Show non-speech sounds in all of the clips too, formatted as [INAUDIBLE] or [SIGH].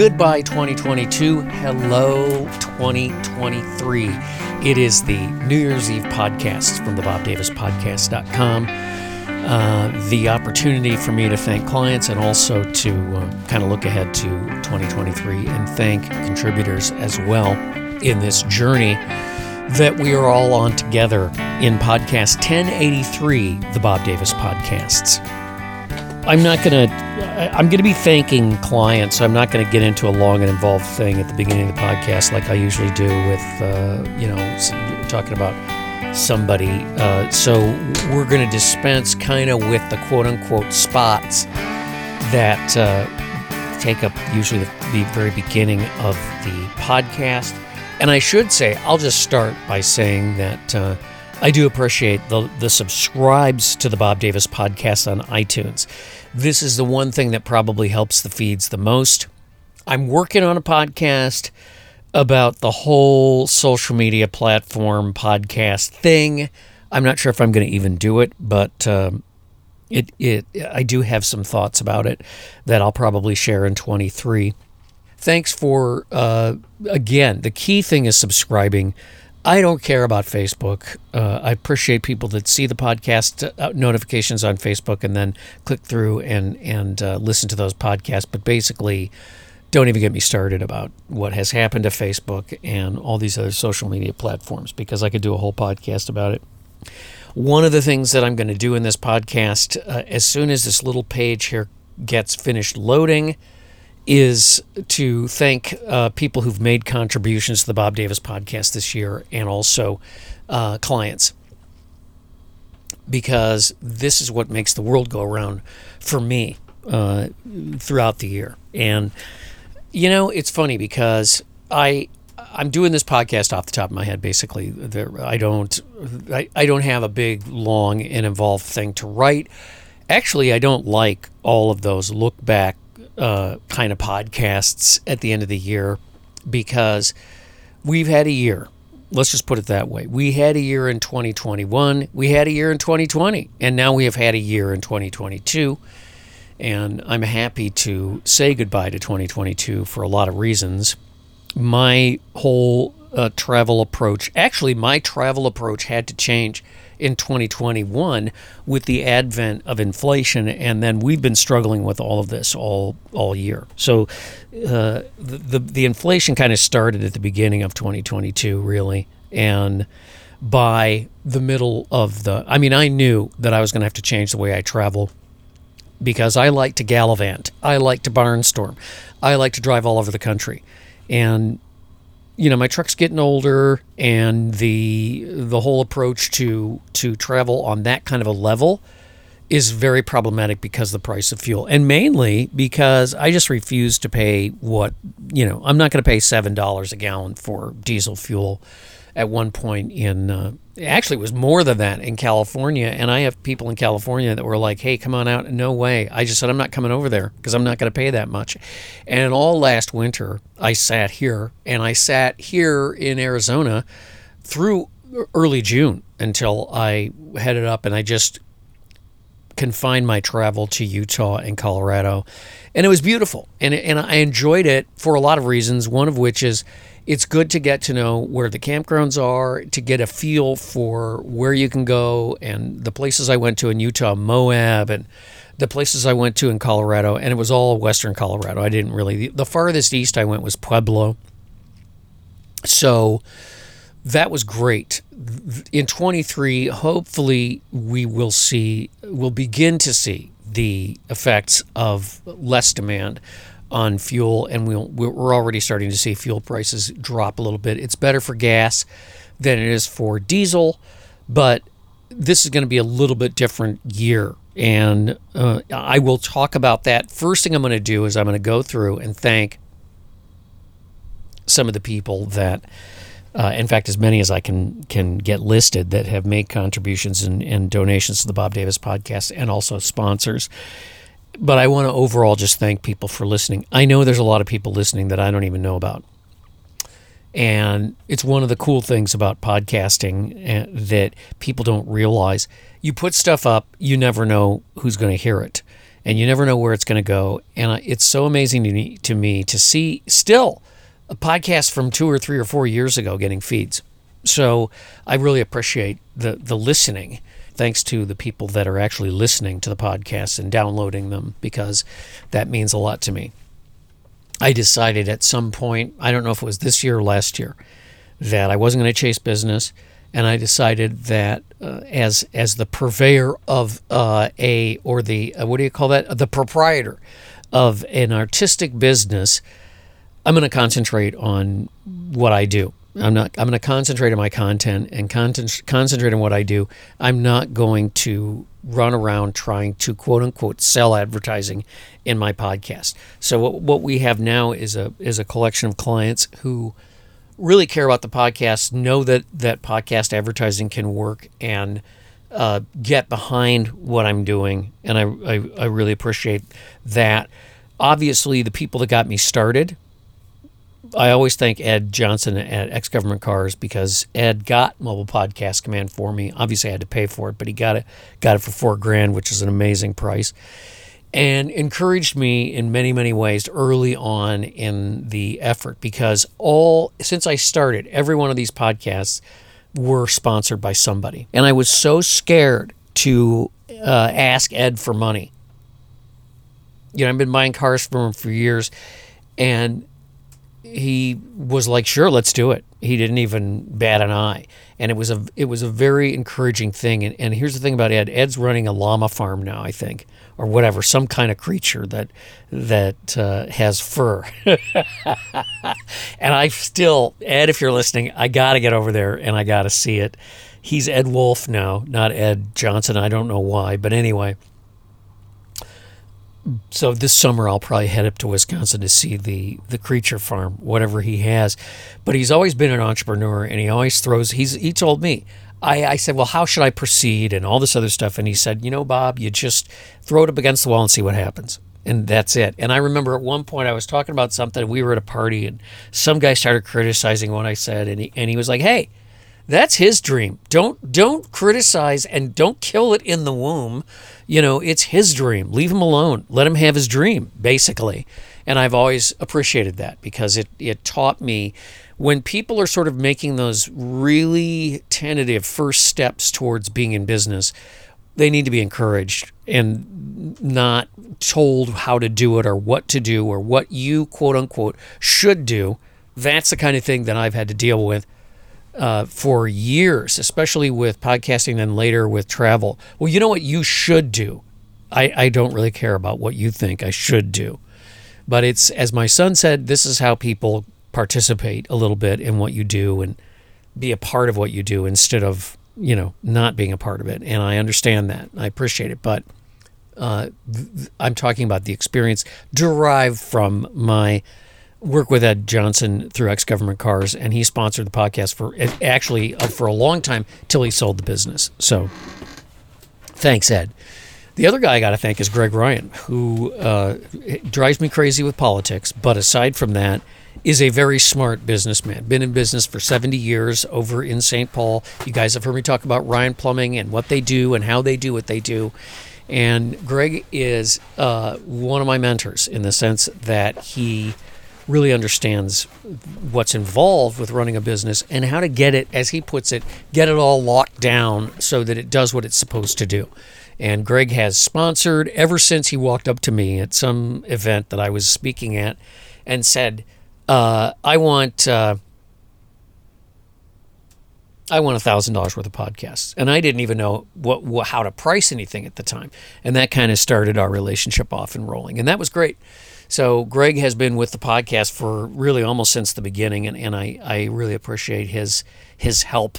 goodbye 2022. Hello 2023. It is the New Year's Eve podcast from the Bob BobDavisPodcast.com. Uh, the opportunity for me to thank clients and also to uh, kind of look ahead to 2023 and thank contributors as well in this journey that we are all on together in podcast 1083, the Bob Davis Podcasts. I'm not going to, I'm going to be thanking clients. I'm not going to get into a long and involved thing at the beginning of the podcast like I usually do with, uh, you know, talking about somebody. Uh, so we're going to dispense kind of with the quote unquote spots that uh, take up usually the, the very beginning of the podcast. And I should say, I'll just start by saying that uh, I do appreciate the, the subscribes to the Bob Davis podcast on iTunes. This is the one thing that probably helps the feeds the most. I'm working on a podcast about the whole social media platform podcast thing. I'm not sure if I'm going to even do it, but um, it it I do have some thoughts about it that I'll probably share in 23. Thanks for uh, again. The key thing is subscribing. I don't care about Facebook. Uh, I appreciate people that see the podcast uh, notifications on Facebook and then click through and and uh, listen to those podcasts. But basically, don't even get me started about what has happened to Facebook and all these other social media platforms because I could do a whole podcast about it. One of the things that I'm going to do in this podcast, uh, as soon as this little page here gets finished loading, is to thank uh, people who've made contributions to the Bob Davis podcast this year and also uh, clients. Because this is what makes the world go around for me uh, throughout the year. And, you know, it's funny because I. I'm doing this podcast off the top of my head. Basically, there, I don't, I, I don't have a big, long, and involved thing to write. Actually, I don't like all of those look back uh, kind of podcasts at the end of the year because we've had a year. Let's just put it that way. We had a year in 2021, we had a year in 2020, and now we have had a year in 2022. And I'm happy to say goodbye to 2022 for a lot of reasons. My whole uh, travel approach, actually, my travel approach had to change in 2021 with the advent of inflation, and then we've been struggling with all of this all all year. So uh, the, the the inflation kind of started at the beginning of 2022, really, and by the middle of the, I mean, I knew that I was going to have to change the way I travel because I like to gallivant, I like to barnstorm, I like to drive all over the country, and you know my truck's getting older and the the whole approach to to travel on that kind of a level is very problematic because the price of fuel. And mainly because I just refuse to pay what you know I'm not going to pay seven dollars a gallon for diesel fuel at one point in uh, actually it was more than that in California and I have people in California that were like hey come on out. No way. I just said I'm not coming over there because I'm not going to pay that much. And all last winter I sat here and I sat here in Arizona through early June until I headed up and I just confined my travel to Utah and Colorado and it was beautiful and and I enjoyed it for a lot of reasons one of which is it's good to get to know where the campgrounds are, to get a feel for where you can go, and the places I went to in Utah, Moab, and the places I went to in Colorado, and it was all Western Colorado. I didn't really, the farthest east I went was Pueblo. So that was great. In 23, hopefully, we will see, we'll begin to see the effects of less demand on fuel, and we'll, we're already starting to see fuel prices drop a little bit. It's better for gas than it is for diesel, but this is going to be a little bit different year. And uh, I will talk about that. First thing I'm going to do is I'm going to go through and thank some of the people that, uh, in fact, as many as I can can get listed that have made contributions and, and donations to the Bob Davis podcast, and also sponsors but I want to overall just thank people for listening. I know there's a lot of people listening that I don't even know about. And it's one of the cool things about podcasting eh, that people don't realize. You put stuff up, you never know who's going to hear it. and you never know where it's going to go. And it's so amazing to me, to me to see still a podcast from two or three or four years ago getting feeds. So I really appreciate the the listening. Thanks to the people that are actually listening to the podcasts and downloading them because that means a lot to me. I decided at some point, I don't know if it was this year or last year, that I wasn't going to chase business, and I decided that uh, as as the purveyor of uh, a or the uh, what do you call that the proprietor of an artistic business, I'm going to concentrate on what I do. I'm not. I'm going to concentrate on my content and concentrate on what I do. I'm not going to run around trying to quote unquote sell advertising in my podcast. So what, what we have now is a is a collection of clients who really care about the podcast, know that that podcast advertising can work, and uh, get behind what I'm doing. And I, I I really appreciate that. Obviously, the people that got me started I always thank Ed Johnson at X Government Cars because Ed got Mobile Podcast Command for me. Obviously, I had to pay for it, but he got it got it for four grand, which is an amazing price, and encouraged me in many many ways early on in the effort because all since I started, every one of these podcasts were sponsored by somebody, and I was so scared to uh, ask Ed for money. You know, I've been buying cars from him for years, and he was like, "Sure, let's do it." He didn't even bat an eye, and it was a it was a very encouraging thing. And, and here's the thing about Ed: Ed's running a llama farm now, I think, or whatever, some kind of creature that that uh, has fur. [LAUGHS] and I still, Ed, if you're listening, I got to get over there and I got to see it. He's Ed Wolf now, not Ed Johnson. I don't know why, but anyway so this summer I'll probably head up to Wisconsin to see the the creature farm, whatever he has. But he's always been an entrepreneur, and he always throws. He's he told me. I, I said, well, how should I proceed, and all this other stuff. And he said, you know, Bob, you just throw it up against the wall and see what happens. And that's it. And I remember at one point I was talking about something. We were at a party, and some guy started criticizing what I said, and he, and he was like, hey that's his dream. Don't don't criticize and don't kill it in the womb. You know, it's his dream. Leave him alone. Let him have his dream, basically. And I've always appreciated that because it it taught me when people are sort of making those really tentative first steps towards being in business, they need to be encouraged and not told how to do it or what to do or what you quote unquote should do. That's the kind of thing that I've had to deal with uh, for years, especially with podcasting and later with travel. Well, you know what you should do? I, I don't really care about what you think I should do. But it's, as my son said, this is how people participate a little bit in what you do and be a part of what you do instead of, you know, not being a part of it. And I understand that. I appreciate it. But uh, th- I'm talking about the experience derived from my work with Ed Johnson through X Government Cars, and he sponsored the podcast for actually uh, for a long time till he sold the business. So, thanks, Ed. The other guy I got to thank is Greg Ryan, who uh, drives me crazy with politics, but aside from that, is a very smart businessman. Been in business for 70 years over in St. Paul. You guys have heard me talk about Ryan Plumbing and what they do and how they do what they do. And Greg is uh, one of my mentors in the sense that he really understands what's involved with running a business and how to get it, as he puts it, get it all locked down so that it does what it's supposed to do. And Greg has sponsored ever since he walked up to me at some event that I was speaking at and said, uh, I want. Uh, I want thousand dollars worth of podcasts, and I didn't even know what, what, how to price anything at the time, and that kind of started our relationship off and rolling, and that was great. So Greg has been with the podcast for really almost since the beginning, and, and I, I really appreciate his his help.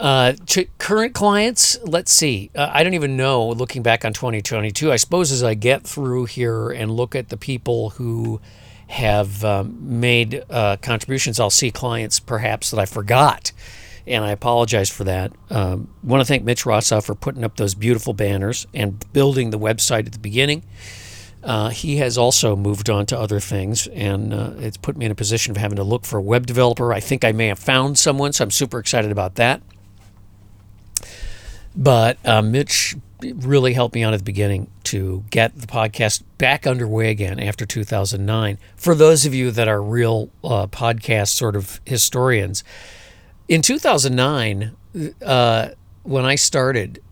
Uh, to current clients, let's see. Uh, I don't even know. Looking back on 2022, I suppose as I get through here and look at the people who have um, made uh, contributions, I'll see clients perhaps that I forgot and I apologize for that. Um, want to thank Mitch Rossoff for putting up those beautiful banners and building the website at the beginning. Uh, he has also moved on to other things, and uh, it's put me in a position of having to look for a web developer. I think I may have found someone, so I'm super excited about that. But uh, Mitch really helped me out at the beginning to get the podcast back underway again after 2009. For those of you that are real uh, podcast sort of historians, in 2009, uh, when I started,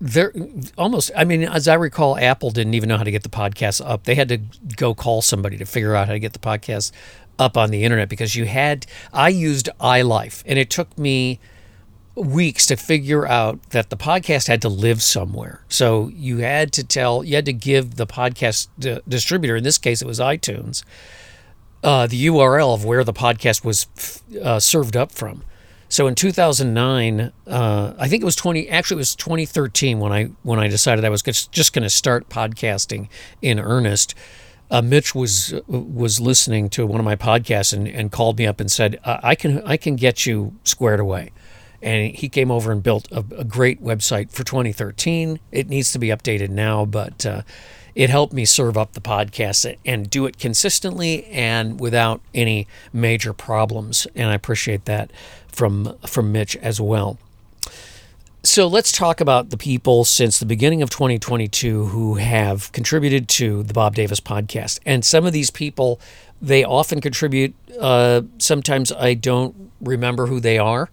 there almost i mean as i recall apple didn't even know how to get the podcast up. They had to go call somebody to figure out how to get the podcast up on the internet because you had i used iLife and it took me weeks to figure out that the podcast had to live somewhere. So you had to tell you had to give the podcast d- distributor in this case it was itunes uh, the url of where the podcast was uh, served up from so in 2009, uh, I think it was 20. Actually, it was 2013 when I when I decided I was just going to start podcasting in earnest. Uh, Mitch was was listening to one of my podcasts and, and called me up and said, "I can I can get you squared away." And he came over and built a, a great website for 2013. It needs to be updated now, but uh, it helped me serve up the podcast and do it consistently and without any major problems. And I appreciate that from from Mitch as well. So let's talk about the people since the beginning of 2022 who have contributed to the Bob Davis podcast. And some of these people, they often contribute. Uh, sometimes I don't remember who they are.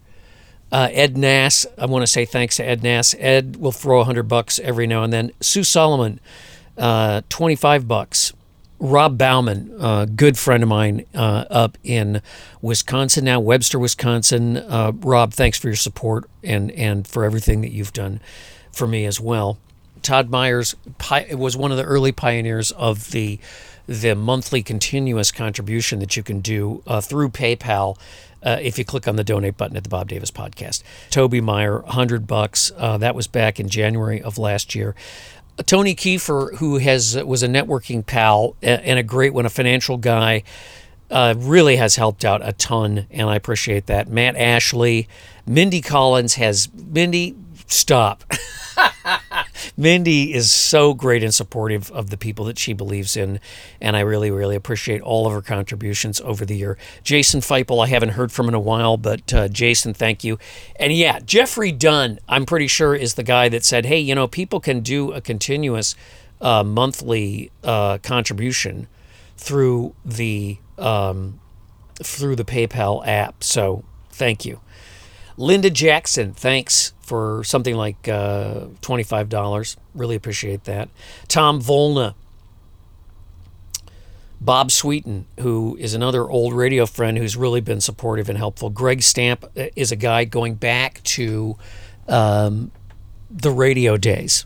Uh, Ed Nass, I want to say thanks to Ed Nass. Ed will throw a hundred bucks every now and then. Sue Solomon, uh, 25 bucks. Rob Bauman, a good friend of mine uh, up in Wisconsin now, Webster, Wisconsin. Uh, Rob, thanks for your support and, and for everything that you've done for me as well. Todd Myers was one of the early pioneers of the the monthly continuous contribution that you can do uh, through PayPal. Uh, if you click on the donate button at the Bob Davis podcast, Toby Meyer, hundred bucks. Uh, that was back in January of last year. Tony Kiefer, who has was a networking pal and a great one, a financial guy, uh, really has helped out a ton, and I appreciate that. Matt Ashley, Mindy Collins has Mindy. Stop. [LAUGHS] Mindy is so great and supportive of the people that she believes in, and I really, really appreciate all of her contributions over the year. Jason Feipel, I haven't heard from in a while, but uh, Jason, thank you. And yeah, Jeffrey Dunn, I'm pretty sure, is the guy that said, hey, you know, people can do a continuous uh, monthly uh, contribution through the um, through the PayPal app. So thank you. Linda Jackson, thanks for something like uh, $25. Really appreciate that. Tom Volna. Bob Sweeten, who is another old radio friend who's really been supportive and helpful. Greg Stamp uh, is a guy going back to um, the radio days,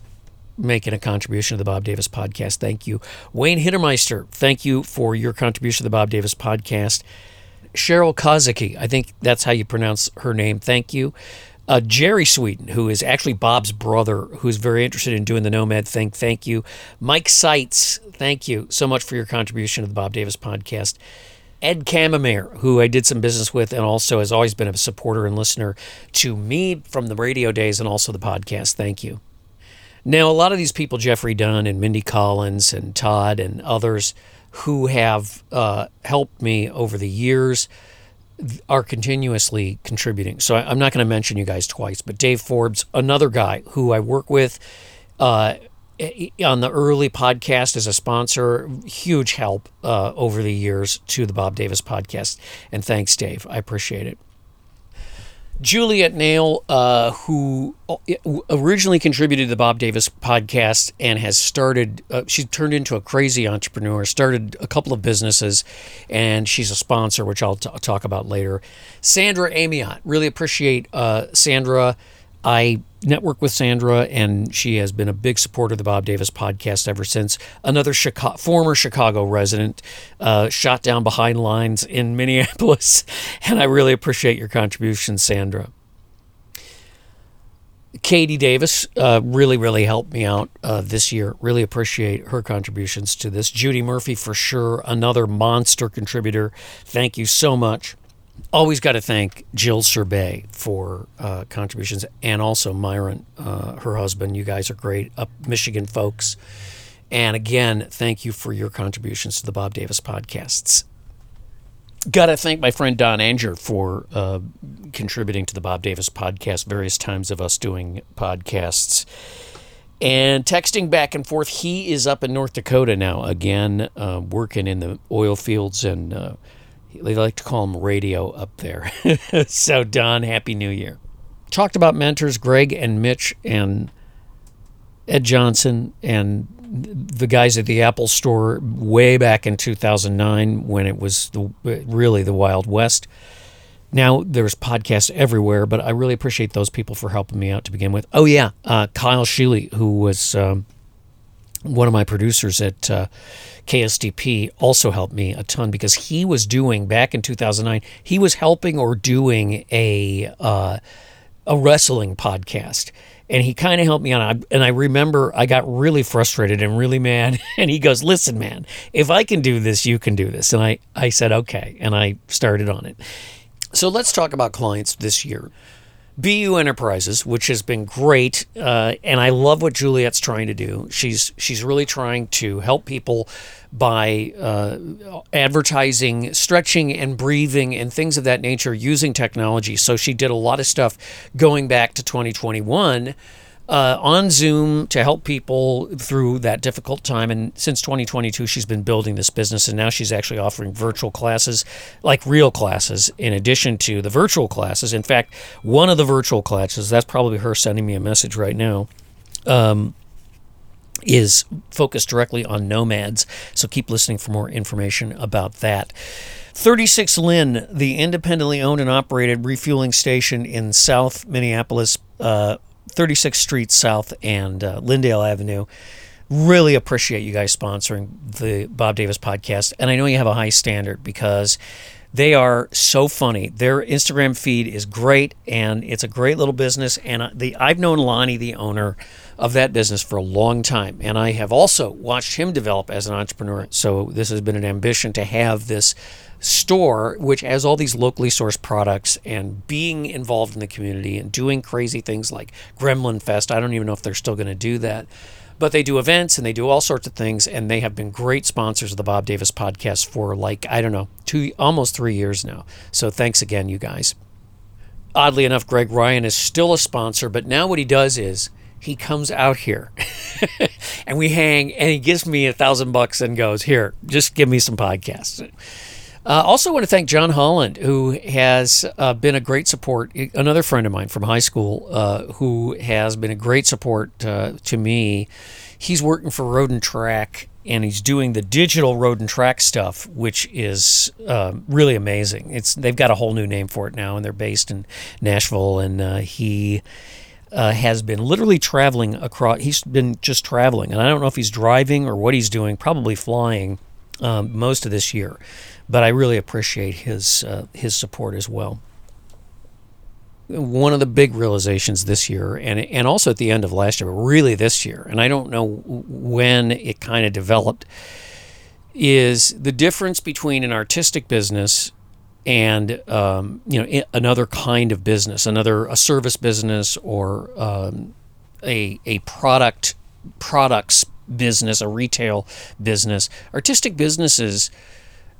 making a contribution to the Bob Davis podcast. Thank you. Wayne Hittermeister, thank you for your contribution to the Bob Davis podcast. Cheryl Kozicki, I think that's how you pronounce her name. Thank you. Uh, Jerry Sweeten, who is actually Bob's brother, who's very interested in doing the Nomad thing. Thank you. Mike Seitz, thank you so much for your contribution to the Bob Davis podcast. Ed Camamere, who I did some business with and also has always been a supporter and listener to me from the radio days and also the podcast. Thank you. Now, a lot of these people, Jeffrey Dunn and Mindy Collins and Todd and others who have uh, helped me over the years, are continuously contributing. So I, am not going to mention you guys twice, but Dave Forbes, another guy who I work with uh, on the early podcast as a sponsor, huge help uh, over the years to the Bob Davis podcast. And thanks, Dave. I appreciate it. Juliet Nail, uh, who uh, originally contributed to the Bob Davis podcast and has started, uh, she turned into a crazy entrepreneur, started a couple of businesses, and she's a sponsor, which I'll t- talk about later. Sandra Amiot, really appreciate uh, Sandra. I network with Sandra, and she has been a big supporter of the Bob Davis podcast ever since. Another Chicago, former Chicago resident uh, shot down behind lines in [LAUGHS] Minneapolis, and I really appreciate your contribution, Sandra. Katie Davis uh, really, really helped me out uh, this year. Really appreciate her contributions to this. Judy Murphy, for sure, another monster contributor. Thank you so much always got to thank Jill Serbay for uh, contributions and also Myron, uh, her husband. You guys are great, up Michigan folks. And again, thank you for your contributions to the Bob Davis podcasts. Got to thank my friend Don Anger for uh, contributing to the Bob Davis podcast, various times of us doing podcasts. And texting back and forth, he is up in North Dakota now again, uh, working in the oil fields, and uh, they like to call him radio up there. [LAUGHS] so, Don, Happy New Year. Talked about mentors, Greg and Mitch and Ed Johnson and the guys at the Apple Store way back in 2009 when it was the, really the Wild West. Now there's podcasts everywhere, but I really appreciate those people for helping me out to begin with. Oh yeah, uh, Kyle Sheely, who was um, one of my producers at uh, KSTP, also helped me a ton because he was doing back in 2009. He was helping or doing a uh, a wrestling podcast and he kind of helped me on. And I remember I got really frustrated and really mad. [LAUGHS] And he goes, "Listen, man, if I can do this, you can do this." And I I said, "Okay," and I started on it. So let's talk about clients this year. BU Enterprises, which has been great, uh, and I love what Juliet's trying to do. She's she's really trying to help people by uh, advertising, stretching, and breathing, and things of that nature using technology. So she did a lot of stuff going back to 2021 uh, on Zoom to help people through that difficult time. And since 2022, she's been building this business, and now she's actually offering virtual classes, like real classes, in addition to the virtual classes. In fact, one of the virtual classes, that's probably her sending me a message right now. Um, is focused directly on nomads. So keep listening for more information about that. 36 Lyn, the independently owned and operated refueling station in South Minneapolis, uh, 36th Street South and uh, Lyndale Avenue. Really appreciate you guys sponsoring the Bob Davis podcast. And I know you have a high standard because they are so funny. Their Instagram feed is great and it's a great little business. And the I've known Lonnie, the owner of that business, for a long time. And I have also watched him develop as an entrepreneur. So this has been an ambition to have this store, which has all these locally sourced products and being involved in the community and doing crazy things like Gremlin Fest. I don't even know if they're still going to do that. But they do events and they do all sorts of things, and they have been great sponsors of the Bob Davis podcast for like, I don't know, two almost three years now. So thanks again, you guys. Oddly enough, Greg Ryan is still a sponsor, but now what he does is he comes out here [LAUGHS] and we hang and he gives me a thousand bucks and goes, Here, just give me some podcasts. Uh, also, want to thank John Holland, who has uh, been a great support. Another friend of mine from high school, uh, who has been a great support uh, to me. He's working for Road and Track, and he's doing the digital Road and Track stuff, which is um, really amazing. It's they've got a whole new name for it now, and they're based in Nashville. And uh, he uh, has been literally traveling across. He's been just traveling, and I don't know if he's driving or what he's doing. Probably flying um, most of this year but I really appreciate his uh, his support as well. One of the big realizations this year, and and also at the end of last year, but really this year, and I don't know when it kind of developed, is the difference between an artistic business and um, you know another kind of business, another a service business or um, a a product products business, a retail business. Artistic businesses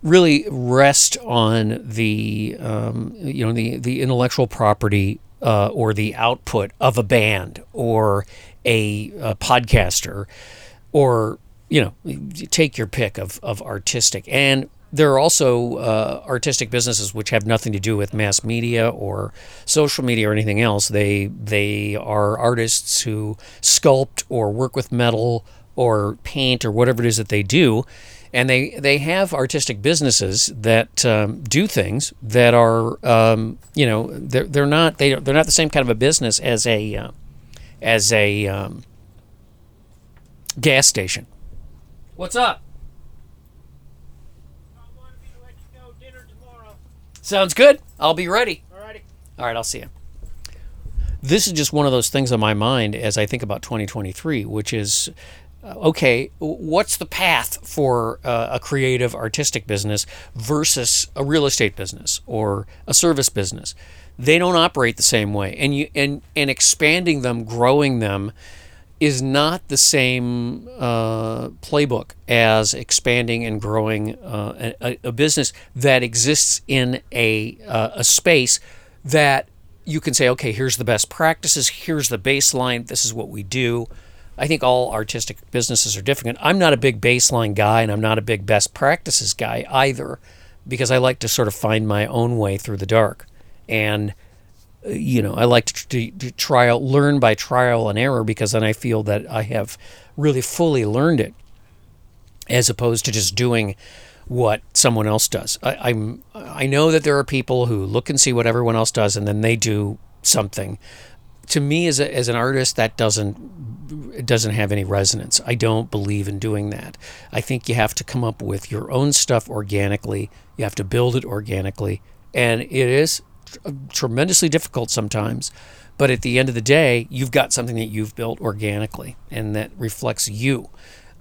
really rest on the um, you know the the intellectual property uh, or the output of a band or a, a, podcaster or you know take your pick of, of artistic and there are also uh, artistic businesses which have nothing to do with mass media or social media or anything else. They they are artists who sculpt or work with metal or paint or whatever it is that they do, and they they have artistic businesses that um, do things that are um, you know they're they're not they they're not the same kind of a business as a uh, as a um, gas station. What's up? Sounds good. I'll be ready. Alrighty. All right, I'll see you. This is just one of those things on my mind as I think about 2023, which is uh, okay, what's the path for uh, a creative artistic business versus a real estate business or a service business? They don't operate the same way, and you and and expanding them, growing them, is not the same uh, playbook as expanding and growing uh, a, a, business that exists in a, uh, a space that you can say, okay, here's the best practices, here's the baseline, this is what we do. I think all artistic businesses are different. I'm not a big baseline guy and I'm not a big best practices guy either because I like to sort of find my own way through the dark. And you know, I like to, to, to trial, learn by trial and error because then I feel that I have really fully learned it, as opposed to just doing what someone else does. I, am I know that there are people who look and see what everyone else does and then they do something. To me, as, a, as an artist, that doesn't doesn't have any resonance. I don't believe in doing that. I think you have to come up with your own stuff organically. You have to build it organically, and it is Uh, tremendously difficult sometimes. But at the end of the day, you've got something that you've built organically and that reflects you.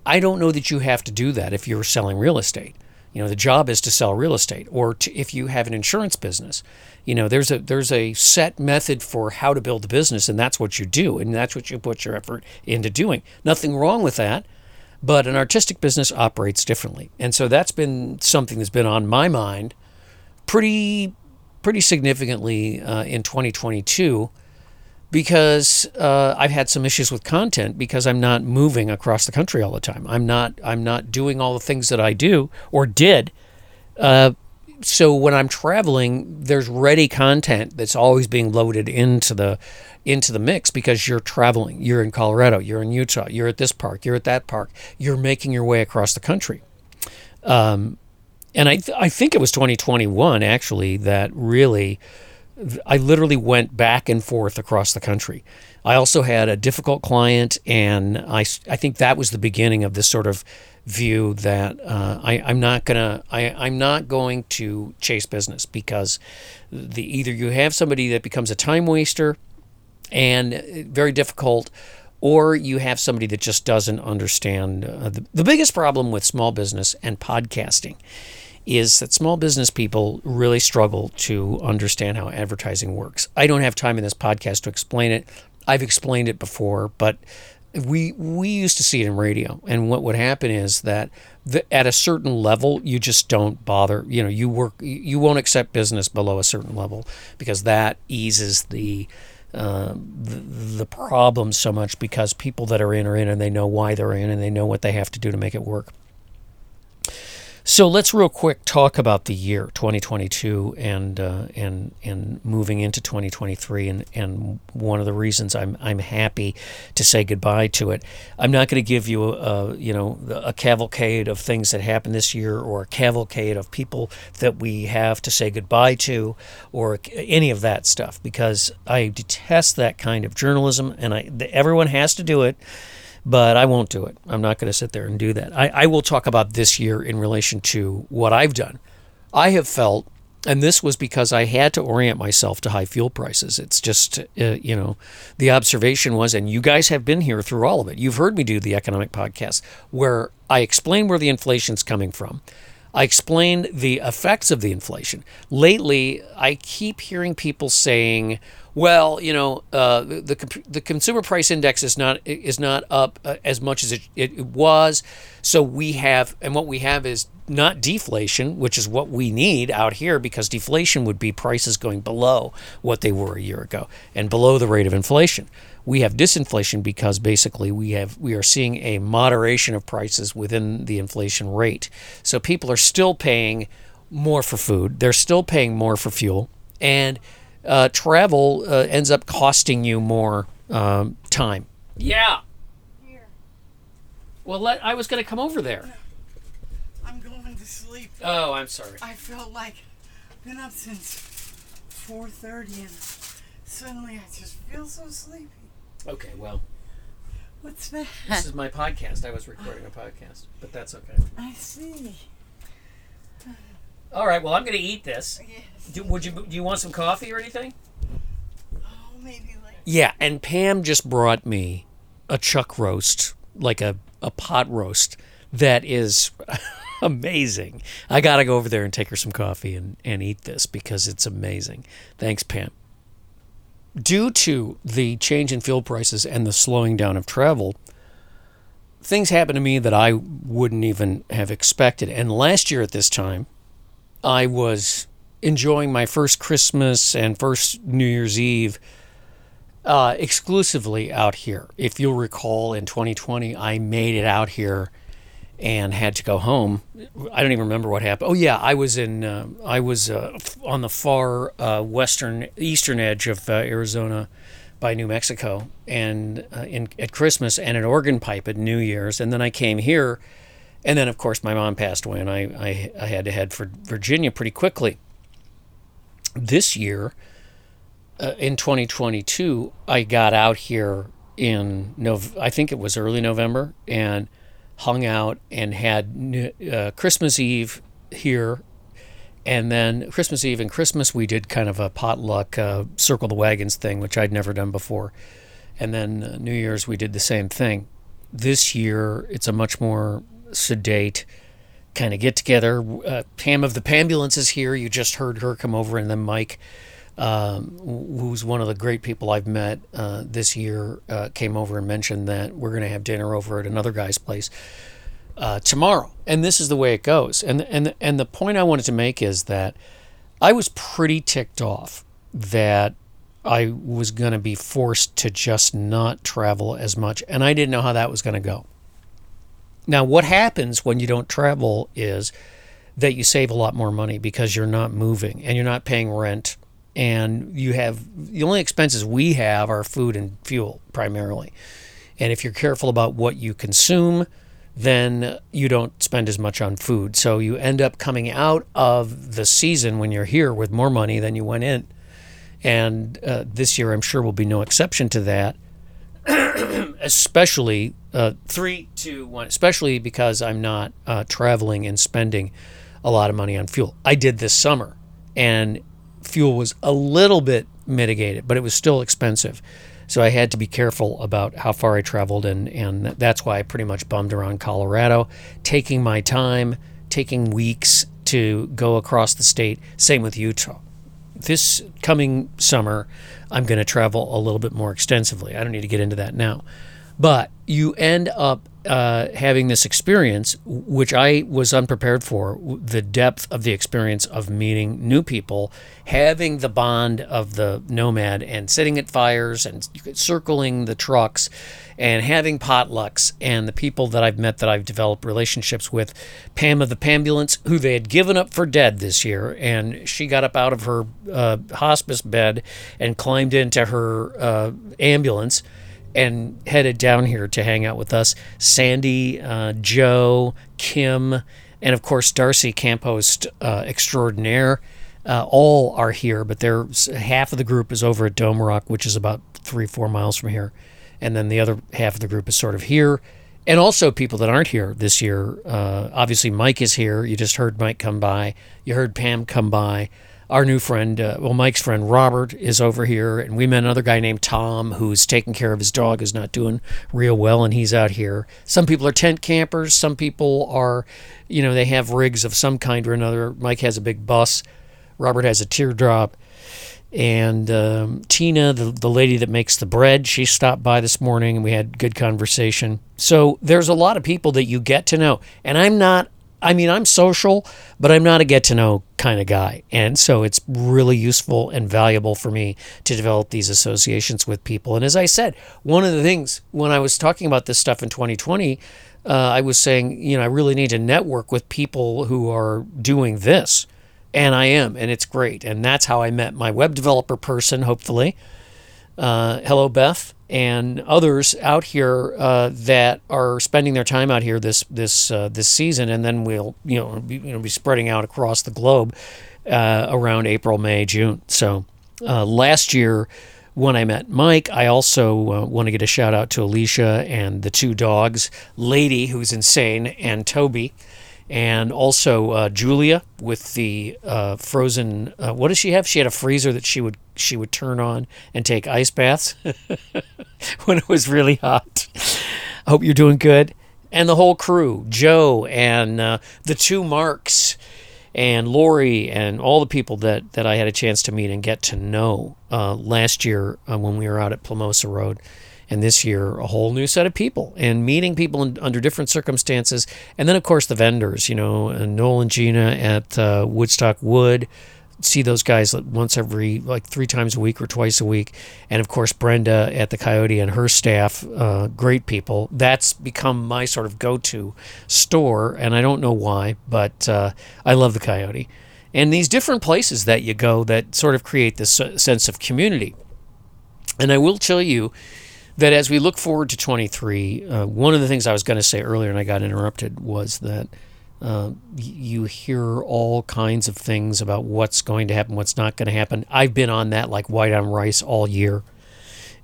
I don't know that you have to do that if you're selling real estate. You know, the job is to sell real estate, or to, if you have an insurance business, you know, there's a there's a set method for how to build a business, and that's what you do, and that's what you put your effort into doing. Nothing wrong with that, but an artistic business operates differently, and so that's been something that's been on my mind pretty pretty significantly uh, in 2022 because uh, I've had some issues with content because I'm not moving across the country all the time. I'm not I'm not doing all the things that I do or did. Uh, so when I'm traveling, there's ready content that's always being loaded into the into the mix because you're traveling. You're in Colorado. You're in Utah. You're at this park. You're at that park. You're making your way across the country. Um, and I, th- I think it was 2021 actually that really I literally went back and forth across the country. I also had a difficult client, and I, I think that was the beginning of this sort of view that uh, I, I'm not gonna I, I'm not going to chase business because the either you have somebody that becomes a time waster and very difficult, or you have somebody that just doesn't understand. Uh, the, the biggest problem with small business and podcasting is that small business people really struggle to understand how advertising works. I don't have time in this podcast to explain it. I've explained it before, but we we used to see it in radio, and what would happen is that the, at a certain level, you just don't bother. You know, you work, you won't accept business below a certain level because that eases the uh, the, the problem so much because people that are in are in and they know why they're in and they know what they have to do to make it work. So let's real quick talk about the year 2022 and uh, and and moving into 2023 and and one of the reasons I'm I'm happy to say goodbye to it. I'm not going to give you a, you know a cavalcade of things that happened this year or a cavalcade of people that we have to say goodbye to or any of that stuff because I detest that kind of journalism and I everyone has to do it but I won't do it. I'm not going to sit there and do that. I, I will talk about this year in relation to what I've done. I have felt, and this was because I had to orient myself to high fuel prices. It's just, uh, you know, the observation was, and you guys have been here through all of it. You've heard me do the economic podcast where I explain where the inflation's coming from. I explained the effects of the inflation. Lately, I keep hearing people saying, well, you know, uh, the the consumer price index is not is not up uh, as much as it, it was. So we have, and what we have is not deflation, which is what we need out here, because deflation would be prices going below what they were a year ago and below the rate of inflation. We have disinflation because basically we have we are seeing a moderation of prices within the inflation rate. So people are still paying more for food. They're still paying more for fuel, and uh, travel uh, ends up costing you more um, time. Yeah. Here. Well, let, I was going to come over there. I'm going to sleep. Oh, I'm sorry. I felt like I've been up since 4:30 and suddenly I just feel so sleepy. Okay, well. What's that? This is my podcast. I was recording a [LAUGHS] podcast, but that's okay. I see. All right. Well, I'm going to eat this. Yes. Do, would you? Do you want some coffee or anything? Oh, maybe later. Yeah, and Pam just brought me a chuck roast, like a a pot roast that is [LAUGHS] amazing. I got to go over there and take her some coffee and and eat this because it's amazing. Thanks, Pam. due to the change in fuel prices and the slowing down of travel, things happened to me that I wouldn't even have expected. And last year at this time, I was enjoying my first Christmas and first New Year's Eve uh, exclusively out here. If you'll recall, in 2020, I made it out here and had to go home. I don't even remember what happened. Oh yeah, I was in uh, I was uh, on the far uh, western eastern edge of uh, Arizona by New Mexico and uh, in at Christmas and an organ pipe at New Year's and then I came here and then of course my mom passed away and I I, I had to head for Virginia pretty quickly. This year uh, in 2022 I got out here in Nov- I think it was early November and hung out and had uh, Christmas Eve here. And then Christmas Eve and Christmas, we did kind of a potluck uh, circle the wagons thing, which I'd never done before. And then uh, New Year's, we did the same thing. This year, it's a much more sedate kind of get together. Uh, Pam of the Pambulance is here. You just heard her come over, and then Mike um, who's one of the great people I've met uh, this year, uh, came over and mentioned that we're going to have dinner over at another guy's place uh, tomorrow. And this is the way it goes. And and and the point I wanted to make is that I was pretty ticked off that I was going to be forced to just not travel as much, and I didn't know how that was going to go. Now, what happens when you don't travel is that you save a lot more money because you're not moving and you're not paying rent and you have the only expenses we have are food and fuel primarily. And if you're careful about what you consume, then you don't spend as much on food. So you end up coming out of the season when you're here with more money than you went in. And uh, this year, I'm sure, will be no exception to that. [CLEARS THROAT] especially uh, three, two, one. Especially because I'm not uh, traveling and spending a lot of money on fuel. I did this summer, and fuel was a little bit mitigated, but it was still expensive. So I had to be careful about how far I traveled, and, and that's why I pretty much bummed around Colorado, taking my time, taking weeks to go across the state. Same with Utah. This coming summer, I'm going to travel a little bit more extensively. I don't need to get into that now. But you end up uh, having this experience, which I was unprepared for, the depth of the experience of meeting new people, having the bond of the nomad, and sitting at fires and circling the trucks, and having potlucks, and the people that I've met that I've developed relationships with. Pam of the Pambulance, who they had given up for dead this year, and she got up out of her uh, hospice bed and climbed into her uh, ambulance and headed down here to hang out with us. Sandy, uh, Joe, Kim, and of course Darcy Campost uh, extraordinaire. Uh, all are here, but there's half of the group is over at Dome Rock, which is about three, four miles from here, and then the other half of the group is sort of here, and also people that aren't here this year. Uh, obviously, Mike is here. You just heard Mike come by. You heard Pam come by our new friend, uh, well, Mike's friend Robert is over here, and we met another guy named Tom who's taking care of his dog, is not doing real well, and he's out here. Some people are tent campers. Some people are, you know, they have rigs of some kind or another. Mike has a big bus. Robert has a teardrop. And um, Tina, the, the lady that makes the bread, she stopped by this morning and we had good conversation. So there's a lot of people that you get to know. And I'm not I mean, I'm social, but I'm not a get to know kind of guy. And so it's really useful and valuable for me to develop these associations with people. And as I said, one of the things when I was talking about this stuff in 2020, uh, I was saying, you know, I really need to network with people who are doing this. And I am, and it's great. And that's how I met my web developer person, hopefully. Uh, hello, Beth and others out here uh, that are spending their time out here this this uh, this season, and then we'll you know be, you know be spreading out across the globe uh, around April, May, June. So uh, last year. When I met Mike, I also want to get a shout out to Alicia and the two dogs, Lady, who's insane, and Toby and also uh, Julia with the uh, frozen. Uh, what does she have? She had a freezer that she would she would turn on and take ice baths [LAUGHS] when it was really hot. I hope you're doing good. And the whole crew, Joe and uh, the two Marks, and Lori and all the people that, that I had a chance to meet and get to know uh, last year uh, when we were out at Plomosa Road. And this year, a whole new set of people and meeting people in, under different circumstances. And then, of course, the vendors, you know, Noel and Gina at uh, Woodstock Wood, see those guys once every like three times a week or twice a week. And of course brenda at the coyote and her staff uh, great people. That's become my sort of go-to store and i don't know why but uh, i love the coyote. And these different places that you go that sort of create this sense of community. And i will tell you that as we look forward to 23 uh, one of the things i was going to say earlier and i got interrupted was that uh, you hear all kinds of things about what's going to happen, what's not going to happen. I've been on that like white on rice all year.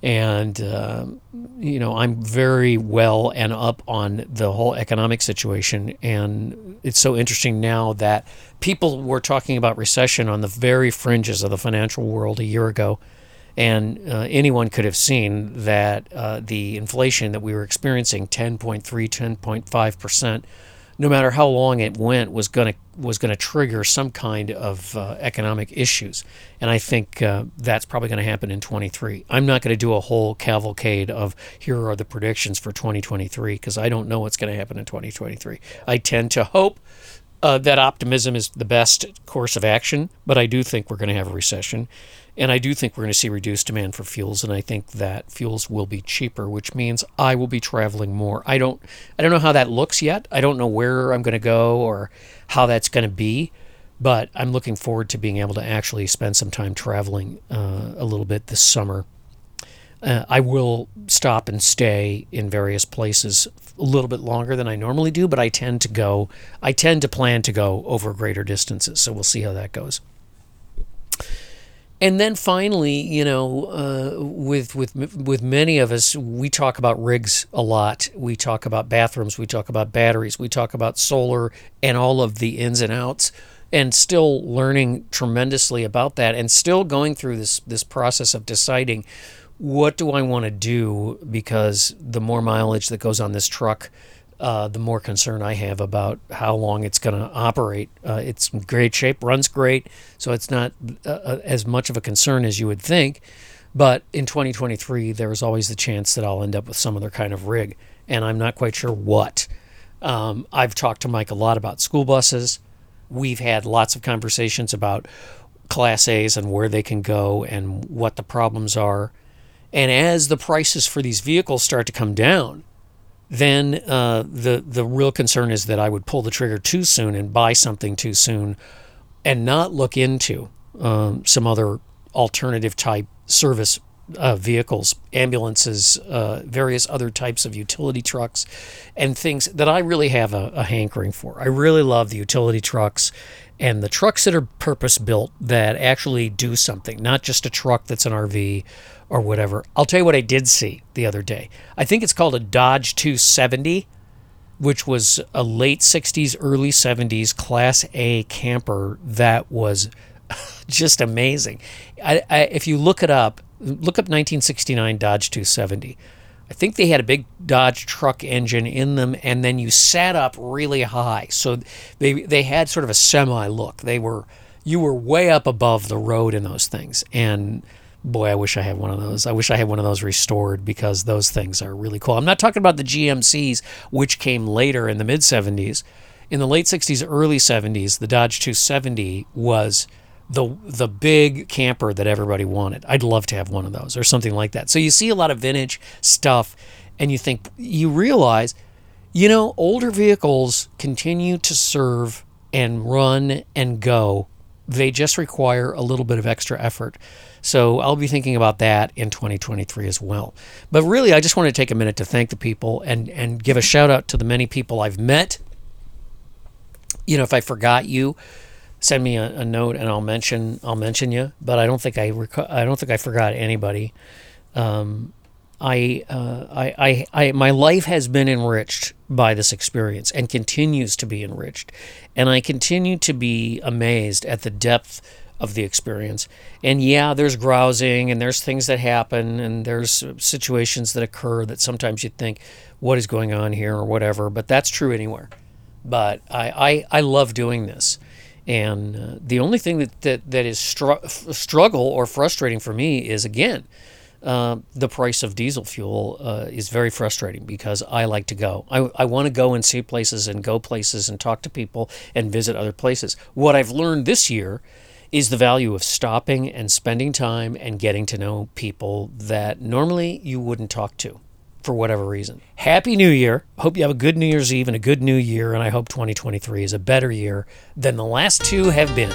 And, uh, you know, I'm very well and up on the whole economic situation. And it's so interesting now that people were talking about recession on the very fringes of the financial world a year ago. And uh, anyone could have seen that uh, the inflation that we were experiencing 10.3, 10.5% no matter how long it went, was going to was going to trigger some kind of uh, economic issues, and I think uh, that's probably going to happen in 23. I'm not going to do a whole cavalcade of here are the predictions for 2023 because I don't know what's going to happen in 2023. I tend to hope uh, that optimism is the best course of action, but I do think we're going to have a recession. And I do think we're going to see reduced demand for fuels, and I think that fuels will be cheaper, which means I will be traveling more. I don't, I don't know how that looks yet. I don't know where I'm going to go or how that's going to be, but I'm looking forward to being able to actually spend some time traveling uh, a little bit this summer. Uh, I will stop and stay in various places a little bit longer than I normally do, but I tend to go, I tend to plan to go over greater distances. So we'll see how that goes. And then finally, you know, uh, with with with many of us, we talk about rigs a lot. We talk about bathrooms. We talk about batteries. We talk about solar and all of the ins and outs. And still learning tremendously about that, and still going through this this process of deciding what do I want to do because the more mileage that goes on this truck, uh, the more concern I have about how long it's going to operate. Uh, it's in great shape, runs great, so it's not uh, uh, as much of a concern as you would think. But in 2023, there's always the chance that I'll end up with some other kind of rig, and I'm not quite sure what. Um, I've talked to Mike a lot about school buses. We've had lots of conversations about Class A's and where they can go and what the problems are. And as the prices for these vehicles start to come down, then uh, the the real concern is that I would pull the trigger too soon and buy something too soon, and not look into um, some other alternative type service uh, vehicles, ambulances, uh, various other types of utility trucks, and things that I really have a, a hankering for. I really love the utility trucks and the trucks that are purpose built that actually do something, not just a truck that's an RV or whatever. I'll tell you what I did see the other day. I think it's called a Dodge 270, which was a late 60s, early 70s Class A camper that was [LAUGHS] just amazing. I, I, if you look it up, look up 1969 Dodge 270. I think they had a big Dodge truck engine in them, and then you sat up really high. So they they had sort of a semi look. They were you were way up above the road in those things, and boy, I wish I had one of those. I wish I had one of those restored because those things are really cool. I'm not talking about the GMCs, which came later in the mid 70s. In the late 60s, early 70s, the Dodge 270 was the the big camper that everybody wanted. I'd love to have one of those or something like that. So you see a lot of vintage stuff and you think you realize you know older vehicles continue to serve and run and go. They just require a little bit of extra effort. So I'll be thinking about that in 2023 as well. But really, I just want to take a minute to thank the people and, and give a shout out to the many people I've met. You know, if I forgot you, send me a, a note and I'll mention I'll mention you. But I don't think I I don't think I forgot anybody. Um, I, uh, I, I, I, my life has been enriched by this experience and continues to be enriched, and I continue to be amazed at the depth of the experience. And yeah, there's grousing and there's things that happen and there's situations that occur that sometimes you think, what is going on here or whatever, but that's true anywhere. But I, I, I love doing this. And uh, the only thing that, that, that is str- struggle or frustrating for me is, again, uh, the price of diesel fuel uh, is very frustrating because I like to go. I, I want to go and see places and go places and talk to people and visit other places. What I've learned this year is the value of stopping and spending time and getting to know people that normally you wouldn't talk to for whatever reason. Happy New Year. Hope you have a good New Year's Eve and a good New Year, and I hope 2023 is a better year than the last two have been.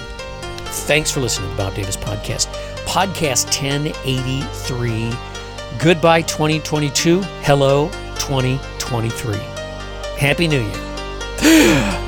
Thanks for listening to Bob Davis Podcast. Podcast 1083. Goodbye 2022. Hello 2023. Happy New Year. [GASPS] [LAUGHS]